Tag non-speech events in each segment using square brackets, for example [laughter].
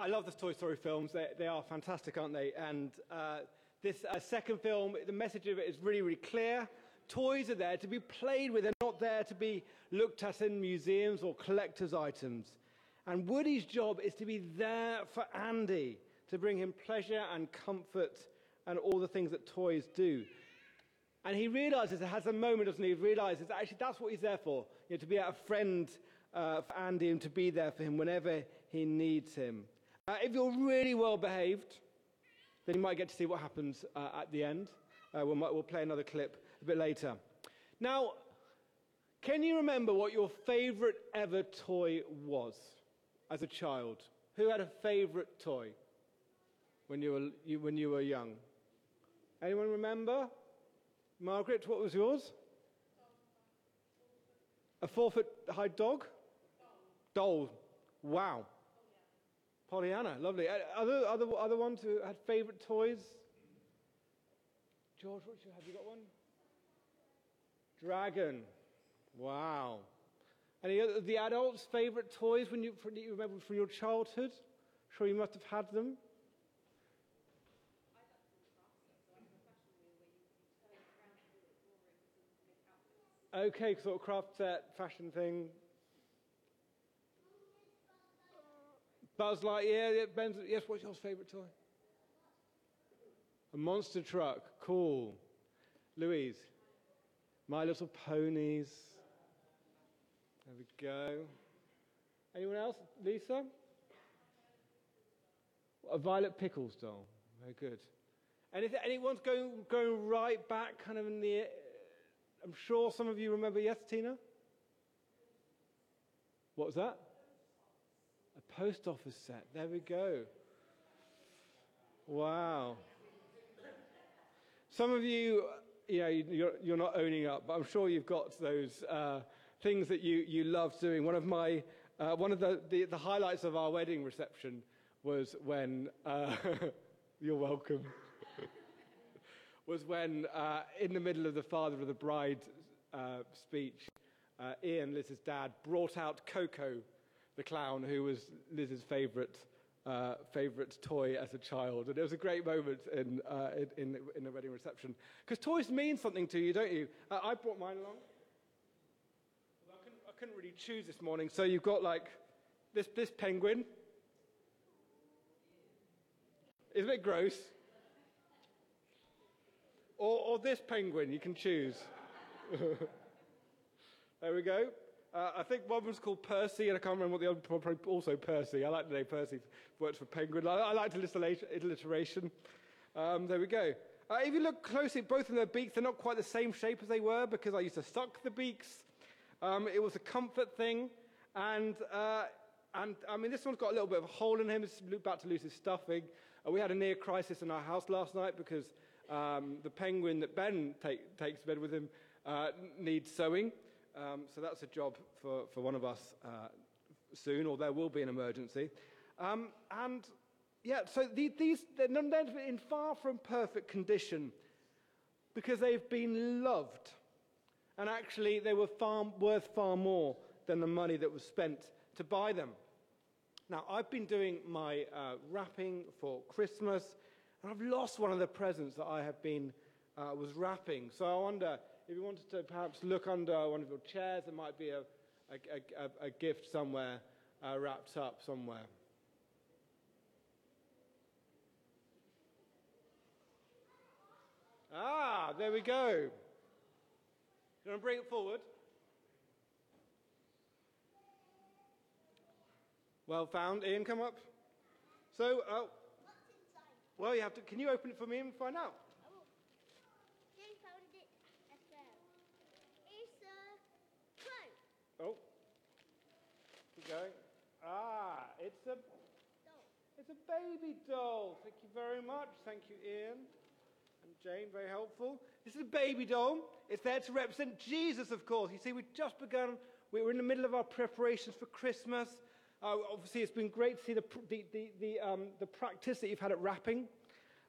I love the Toy Story films. They, they are fantastic, aren't they? And uh, this uh, second film, the message of it is really, really clear. Toys are there to be played with. They're not there to be looked at in museums or collector's items. And Woody's job is to be there for Andy, to bring him pleasure and comfort and all the things that toys do. And he realizes, has a moment, doesn't he? He realizes that actually that's what he's there for, you know, to be a friend uh, for Andy and to be there for him whenever he needs him. Uh, if you're really well behaved, then you might get to see what happens uh, at the end. Uh, we'll, we'll play another clip a bit later. Now, can you remember what your favorite ever toy was as a child? Who had a favorite toy when you were, you, when you were young? Anyone remember? Margaret, what was yours? A four foot high dog? Doll. Wow. Pollyanna, lovely. Uh, Other, other, other ones who had favorite toys? George, what have you got one? Dragon. Wow. Any of the adults' favorite toys when you, from, you remember from your childhood? Sure, you must have had them. Okay, sort of craft set, fashion thing. Buzz Lightyear, yeah, Ben's, yes, what's your favourite toy? A monster truck, cool. Louise, My Little Ponies. There we go. Anyone else? Lisa? A Violet Pickles doll. Very good. Anything, anyone's going, going right back kind of in the I'm sure some of you remember, yes, Tina? What was that? A post office set. There we go. Wow. Some of you, you know, you're, you're not owning up, but I'm sure you've got those uh, things that you, you love doing. One of my, uh, one of the, the, the, highlights of our wedding reception was when, uh, [laughs] you're welcome [laughs] was when, uh, in the middle of the father of the bride uh, speech, uh, Ian, Liz's dad, brought out Coco, the clown, who was Liz's favourite uh, favourite toy as a child. And it was a great moment in, uh, in, in, the wedding reception. Because toys mean something to you, don't you? Uh, I brought mine along. Well, I, couldn't, I couldn't really choose this morning. So you've got like this, this penguin. It's a bit gross. Or, or this penguin, you can choose. [laughs] there we go. Uh, I think one was called Percy, and I can't remember what the other one also Percy. I like the name Percy. Works for Penguin. I, I like alliteration. Um, there we go. Uh, if you look closely, both of their beaks, they're not quite the same shape as they were because I used to suck the beaks. Um, it was a comfort thing. And, uh, and I mean, this one's got a little bit of a hole in him. It's about to lose his stuffing. Uh, we had a near crisis in our house last night because um, the penguin that Ben take, takes to bed with him uh, needs sewing. Um, so that's a job for, for one of us uh, soon, or there will be an emergency. Um, and yeah, so the, these, they're in far from perfect condition because they've been loved. And actually, they were far, worth far more than the money that was spent to buy them. Now, I've been doing my uh, wrapping for Christmas, and I've lost one of the presents that I have been, uh, was wrapping. So I wonder if you wanted to perhaps look under one of your chairs, there might be a, a, a, a gift somewhere uh, wrapped up somewhere. Ah, there we go. You want to bring it forward? Well found. Ian, come up. So, uh, well, you have to. Can you open it for me and find out? I will. Jane found it as well. It's a crow. Oh. Keep going. Ah, it's a. Doll. It's a baby doll. Thank you very much. Thank you, Ian. And Jane, very helpful. This is a baby doll. It's there to represent Jesus, of course. You see, we've just begun, we were in the middle of our preparations for Christmas. Uh, obviously, it's been great to see the, the, the, the, um, the practice that you've had at wrapping.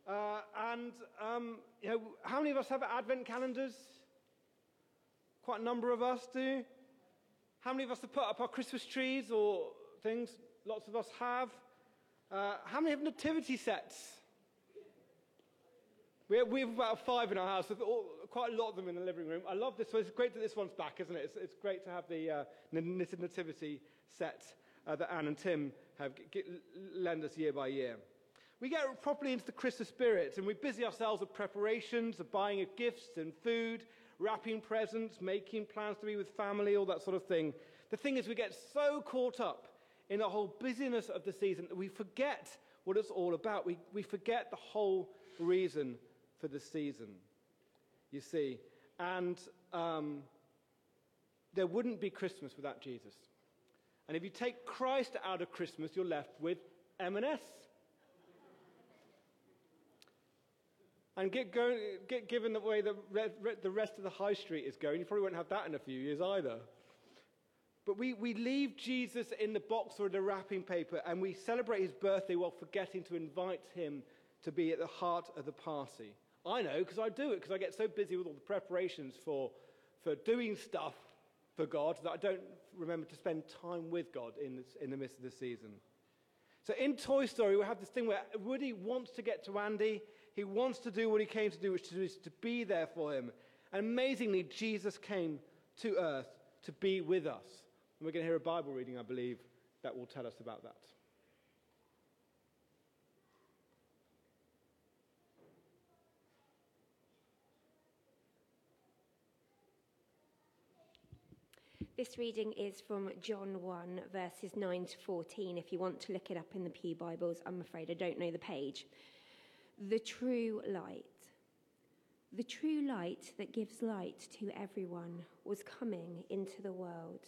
Uh, and, um, you know, how many of us have advent calendars? Quite a number of us do. How many of us have put up our Christmas trees or things? Lots of us have. Uh, how many have nativity sets? We have, we have about five in our house, all, quite a lot of them in the living room. I love this one. It's great that this one's back, isn't it? It's, it's great to have the uh, nativity set uh, that Anne and Tim have g- lend us year by year. We get properly into the Christmas spirit and we busy ourselves with preparations, of buying of gifts and food, wrapping presents, making plans to be with family, all that sort of thing. The thing is, we get so caught up in the whole busyness of the season that we forget what it's all about. We, we forget the whole reason for the season, you see. And um, there wouldn't be Christmas without Jesus. And if you take Christ out of Christmas, you're left with M&S. And get going, get given the way the, the rest of the high street is going, you probably won't have that in a few years either. But we, we leave Jesus in the box or the wrapping paper and we celebrate his birthday while forgetting to invite him to be at the heart of the party. I know because I do it because I get so busy with all the preparations for, for doing stuff for God that I don't remember to spend time with God in, this, in the midst of the season. So in Toy Story, we have this thing where Woody wants to get to Andy. He wants to do what he came to do, which is to be there for him. And amazingly, Jesus came to earth to be with us. And we're going to hear a Bible reading, I believe, that will tell us about that. This reading is from John 1, verses 9 to 14. If you want to look it up in the Pew Bibles, I'm afraid I don't know the page. The true light. The true light that gives light to everyone was coming into the world.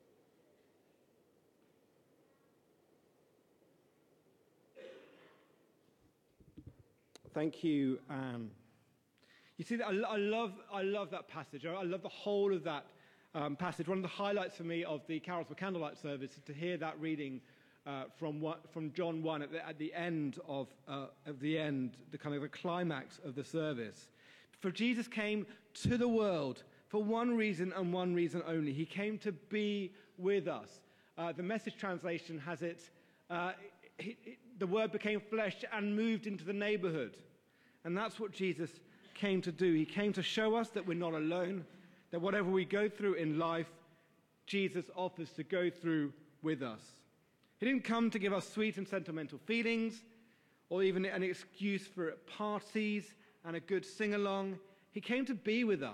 Thank you, Anne. You see, I, I, love, I love that passage. I love the whole of that um, passage. One of the highlights for me of the Carols for Candlelight service is to hear that reading uh, from, what, from John 1 at the, at the end of, uh, of the end, the kind of the climax of the service. For Jesus came to the world for one reason and one reason only. He came to be with us. Uh, the message translation has it, uh, he, he, the word became flesh and moved into the neighborhood. And that's what Jesus came to do. He came to show us that we're not alone, that whatever we go through in life, Jesus offers to go through with us. He didn't come to give us sweet and sentimental feelings or even an excuse for parties and a good sing along. He came to be with us.